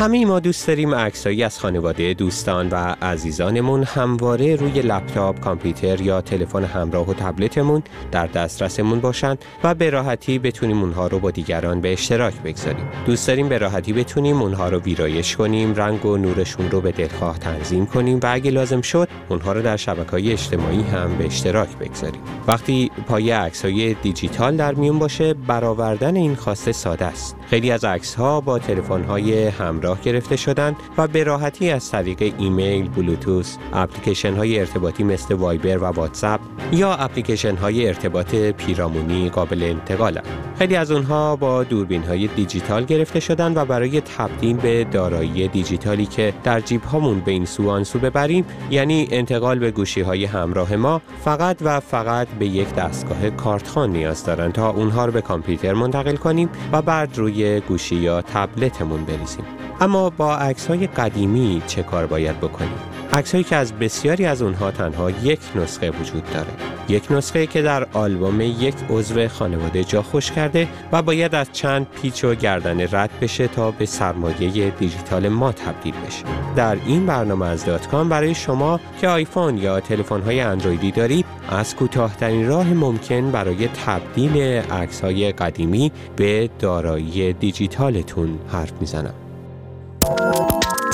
همه ما دوست داریم عکسایی از خانواده دوستان و عزیزانمون همواره روی لپتاپ، کامپیوتر یا تلفن همراه و تبلتمون در دسترسمون باشن و به راحتی بتونیم اونها رو با دیگران به اشتراک بگذاریم. دوست داریم به راحتی بتونیم اونها رو ویرایش کنیم، رنگ و نورشون رو به دلخواه تنظیم کنیم و اگه لازم شد اونها رو در شبکه‌های اجتماعی هم به اشتراک بگذاریم. وقتی پای عکسای دیجیتال در میون باشه، برآوردن این خواسته ساده است. خیلی از عکس‌ها با تلفن‌های همراه گرفته شدند و به راحتی از طریق ایمیل، بلوتوث، اپلیکیشن های ارتباطی مثل وایبر و واتساپ یا اپلیکیشن های ارتباط پیرامونی قابل انتقالند. خیلی از اونها با دوربین های دیجیتال گرفته شدند و برای تبدیل به دارایی دیجیتالی که در جیب هامون به این سو آن ببریم یعنی انتقال به گوشی های همراه ما فقط و فقط به یک دستگاه کارتخان نیاز دارند تا اونها رو به کامپیوتر منتقل کنیم و بعد روی گوشی یا تبلتمون بریزیم. اما با عکس های قدیمی چه کار باید بکنیم؟ عکس که از بسیاری از اونها تنها یک نسخه وجود داره. یک نسخه که در آلبوم یک عضو خانواده جا خوش کرده و باید از چند پیچ و گردن رد بشه تا به سرمایه دیجیتال ما تبدیل بشه. در این برنامه از داتکام برای شما که آیفون یا تلفن های اندرویدی دارید از کوتاهترین راه ممکن برای تبدیل عکس های قدیمی به دارایی دیجیتالتون حرف می‌زنم.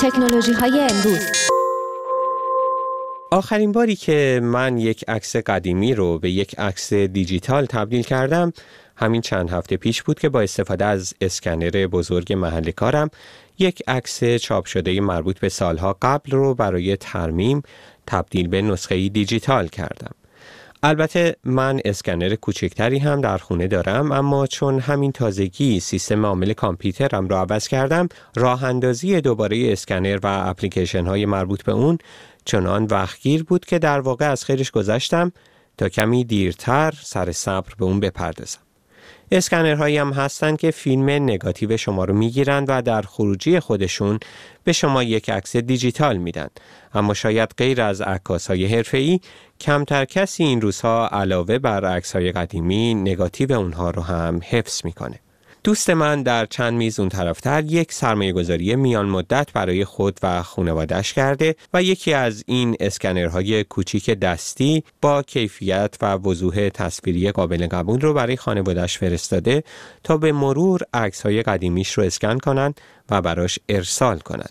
تکنولوژی های امروز آخرین باری که من یک عکس قدیمی رو به یک عکس دیجیتال تبدیل کردم همین چند هفته پیش بود که با استفاده از اسکنر بزرگ محل کارم یک عکس چاپ شده مربوط به سالها قبل رو برای ترمیم تبدیل به نسخه دیجیتال کردم. البته من اسکنر کوچکتری هم در خونه دارم اما چون همین تازگی سیستم عامل کامپیوترم را عوض کردم راه اندازی دوباره اسکنر و اپلیکیشن های مربوط به اون چنان وقتگیر بود که در واقع از خیرش گذشتم تا کمی دیرتر سر صبر به اون بپردازم. اسکنرهایی هم هستند که فیلم نگاتیو شما رو می‌گیرند و در خروجی خودشون به شما یک عکس دیجیتال میدن. اما شاید غیر از عکاس های حرفه‌ای کمتر کسی این روزها علاوه بر عکس های قدیمی نگاتیو اونها رو هم حفظ می‌کنه. دوست من در چند میز اون طرفتر یک سرمایه گذاری میان مدت برای خود و خانوادش کرده و یکی از این اسکنرهای کوچیک دستی با کیفیت و وضوح تصویری قابل قبول رو برای خانوادش فرستاده تا به مرور عکس های قدیمیش رو اسکن کنن و براش ارسال کنن.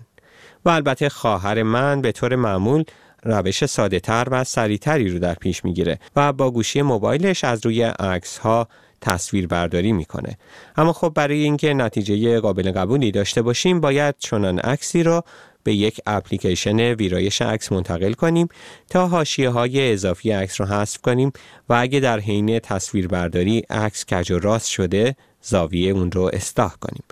و البته خواهر من به طور معمول روش ساده تر و سریعتری رو در پیش می‌گیره و با گوشی موبایلش از روی عکس ها تصویر برداری می‌کنه. اما خب برای اینکه نتیجه قابل قبولی داشته باشیم باید چنان عکسی را به یک اپلیکیشن ویرایش عکس منتقل کنیم تا حاشیه های اضافی عکس را حذف کنیم و اگه در حین تصویر برداری عکس کج و راست شده زاویه اون رو اصلاح کنیم.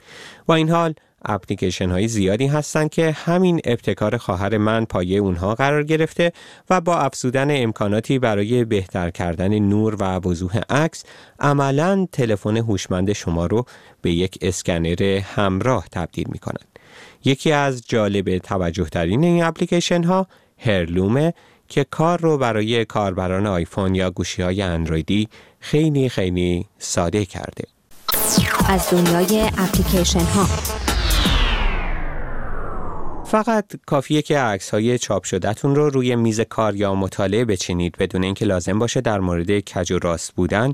و این حال اپلیکیشن های زیادی هستند که همین ابتکار خواهر من پایه اونها قرار گرفته و با افزودن امکاناتی برای بهتر کردن نور و وضوح عکس عملا تلفن هوشمند شما رو به یک اسکنر همراه تبدیل می کنند. یکی از جالب توجه ترین این اپلیکیشن ها هرلومه که کار رو برای کاربران آیفون یا گوشی های اندرویدی خیلی خیلی ساده کرده. از دنیای اپلیکیشن ها فقط کافیه که عکس های چاپ شدهتون رو روی میز کار یا مطالعه بچینید بدون اینکه لازم باشه در مورد کج و راست بودن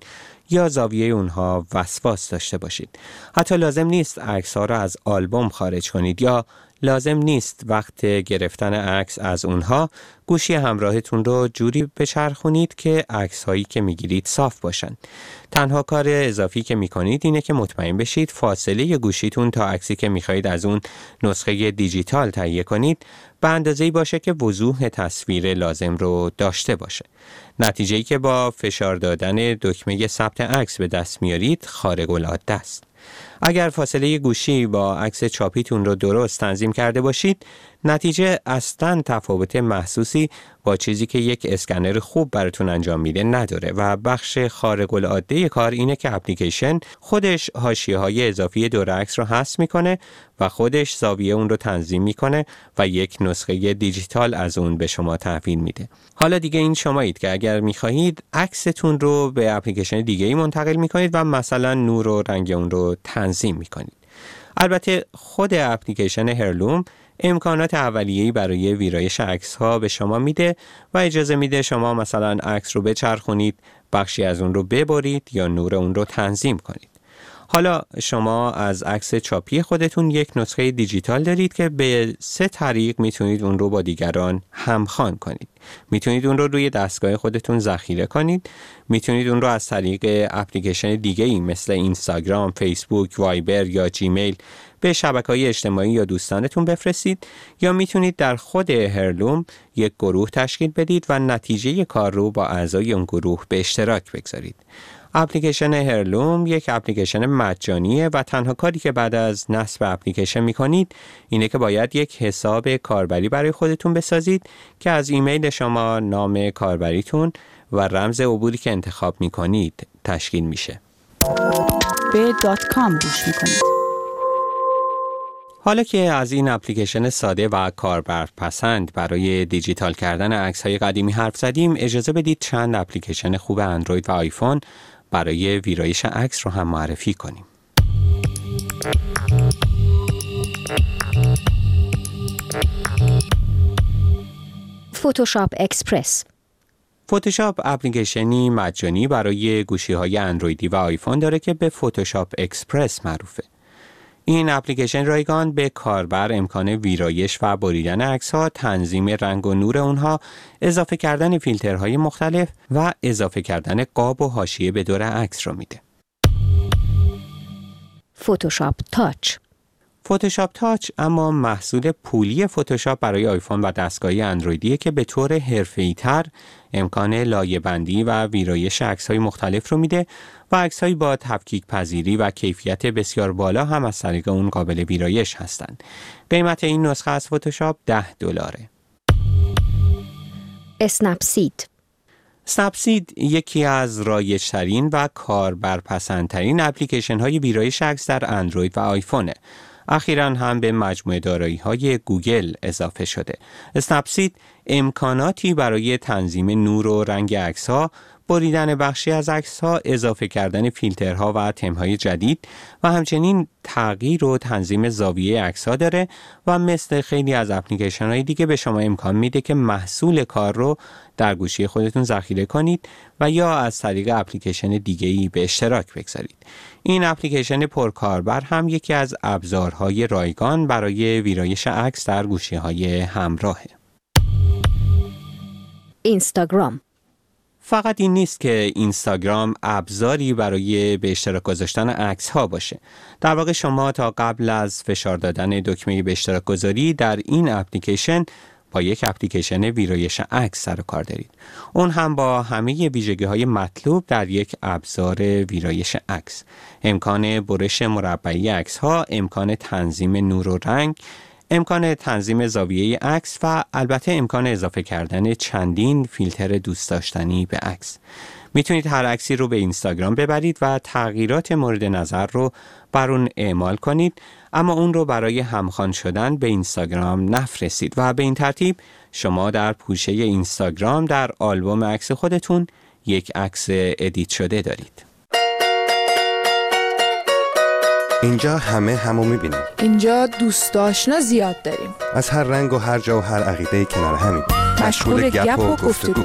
یا زاویه اونها وسواس داشته باشید. حتی لازم نیست عکس ها رو از آلبوم خارج کنید یا لازم نیست وقت گرفتن عکس از اونها گوشی همراهتون رو جوری بچرخونید که عکس هایی که می‌گیرید صاف باشن. تنها کار اضافی که می‌کنید اینه که مطمئن بشید فاصله گوشیتون تا عکسی که می‌خواهید از اون نسخه دیجیتال تهیه کنید به اندازه باشه که وضوح تصویر لازم رو داشته باشه. نتیجه که با فشار دادن دکمه ثبت عکس به دست میارید خارق العاده است. اگر فاصله گوشی با عکس چاپیتون رو درست تنظیم کرده باشید نتیجه اصلا تفاوت محسوسی با چیزی که یک اسکنر خوب براتون انجام میده نداره و بخش خارق العاده کار اینه که اپلیکیشن خودش حاشیه های اضافی دور عکس رو حذف می‌کنه و خودش زاویه اون رو تنظیم می‌کنه و یک نسخه دیجیتال از اون به شما تحویل میده. حالا دیگه این شمایید که اگر می‌خواهید عکستون رو به اپلیکیشن دیگه ای منتقل می‌کنید و مثلا نور و رنگ اون رو تنظیم می‌کنید. البته خود اپلیکیشن هرلوم امکانات اولیه‌ای برای ویرایش عکس ها به شما میده و اجازه میده شما مثلا عکس رو بچرخونید بخشی از اون رو ببرید یا نور اون رو تنظیم کنید. حالا شما از عکس چاپی خودتون یک نسخه دیجیتال دارید که به سه طریق می‌تونید اون رو با دیگران همخوان کنید. می‌تونید اون رو روی دستگاه خودتون ذخیره کنید. می‌تونید اون رو از طریق اپلیکیشن دیگه ای مثل اینستاگرام، فیسبوک، وایبر یا جیمیل به شبکه های اجتماعی یا دوستانتون بفرستید یا می‌تونید در خود هرلوم یک گروه تشکیل بدید و نتیجه کار رو با اعضای اون گروه به اشتراک بگذارید. اپلیکیشن هرلوم یک اپلیکیشن مجانیه و تنها کاری که بعد از نصب اپلیکیشن می‌کنید اینه که باید یک حساب کاربری برای خودتون بسازید که از ایمیل شما نام کاربریتون و رمز عبوری که انتخاب می‌کنید تشکیل میشه. به دات کام گوش می‌کنید. حالا که از این اپلیکیشن ساده و کاربرپسند برای دیجیتال کردن عکس های قدیمی حرف زدیم اجازه بدید چند اپلیکیشن خوب اندروید و آیفون برای ویرایش عکس رو هم معرفی کنیم. فتوشاپ اکسپرس فتوشاپ اپلیکیشنی مجانی برای گوشی های اندرویدی و آیفون داره که به فتوشاپ اکسپرس معروفه. این اپلیکیشن رایگان به کاربر امکان ویرایش و بریدن عکس ها، تنظیم رنگ و نور اونها، اضافه کردن فیلترهای مختلف و اضافه کردن قاب و حاشیه به دور عکس را میده. فتوشاپ تاچ فتوشاپ تاچ اما محصول پولی فتوشاپ برای آیفون و دستگاهی اندرویدیه که به طور حرفه‌ای تر امکان لایه بندی و ویرایش عکس‌های مختلف رو میده و عکس‌های با تفکیک پذیری و کیفیت بسیار بالا هم از طریق اون قابل ویرایش هستند. قیمت این نسخه از فتوشاپ 10 دلاره. اسنپسید سنپسید یکی از رایجترین و کاربرپسندترین اپلیکیشن های ویرایش عکس در اندروید و آیفونه اخیرا هم به مجموعه دارایی های گوگل اضافه شده. اسنپسید امکاناتی برای تنظیم نور و رنگ عکس ها بریدن بخشی از عکس ها اضافه کردن فیلترها و تمهای جدید و همچنین تغییر و تنظیم زاویه عکس ها داره و مثل خیلی از اپلیکیشن های دیگه به شما امکان میده که محصول کار رو در گوشی خودتون ذخیره کنید و یا از طریق اپلیکیشن دیگه ای به اشتراک بگذارید. این اپلیکیشن پرکاربر هم یکی از ابزارهای رایگان برای ویرایش عکس در گوشی های همراهه. اینستاگرام فقط این نیست که اینستاگرام ابزاری برای به اشتراک گذاشتن عکس ها باشه. در واقع شما تا قبل از فشار دادن دکمه به اشتراک گذاری در این اپلیکیشن با یک اپلیکیشن ویرایش عکس سر و کار دارید. اون هم با همه ویژگی های مطلوب در یک ابزار ویرایش عکس. امکان برش مربعی عکس ها، امکان تنظیم نور و رنگ، امکان تنظیم زاویه عکس و البته امکان اضافه کردن چندین فیلتر دوست داشتنی به عکس. می‌تونید هر عکسی رو به اینستاگرام ببرید و تغییرات مورد نظر رو بر اون اعمال کنید اما اون رو برای همخوان شدن به اینستاگرام نفرستید و به این ترتیب شما در پوشه اینستاگرام در آلبوم عکس خودتون یک عکس ادیت شده دارید. اینجا همه همو می‌بینیم. اینجا دوست آشنا زیاد داریم. از هر رنگ و هر جا و هر عقیده کنار همین. مشغول گپ و گفتگو.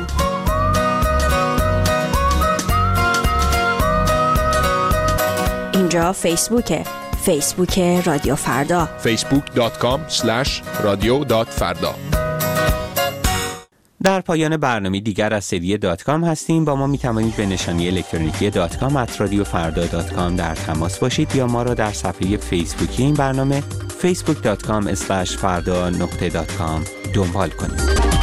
اینجا فیسبوکه فیسبوک رادیو فردا. facebook.com رادیو فردا. در پایان برنامه دیگری از سری دات کام هستیم. با ما می توانید به نشانی الکترونیکی دات کام at رادیو فردا dot com در تماس باشید یا ما را در صفحه فیسبوکی این برنامه facebook.com فردا نقطه دات دنبال کنید.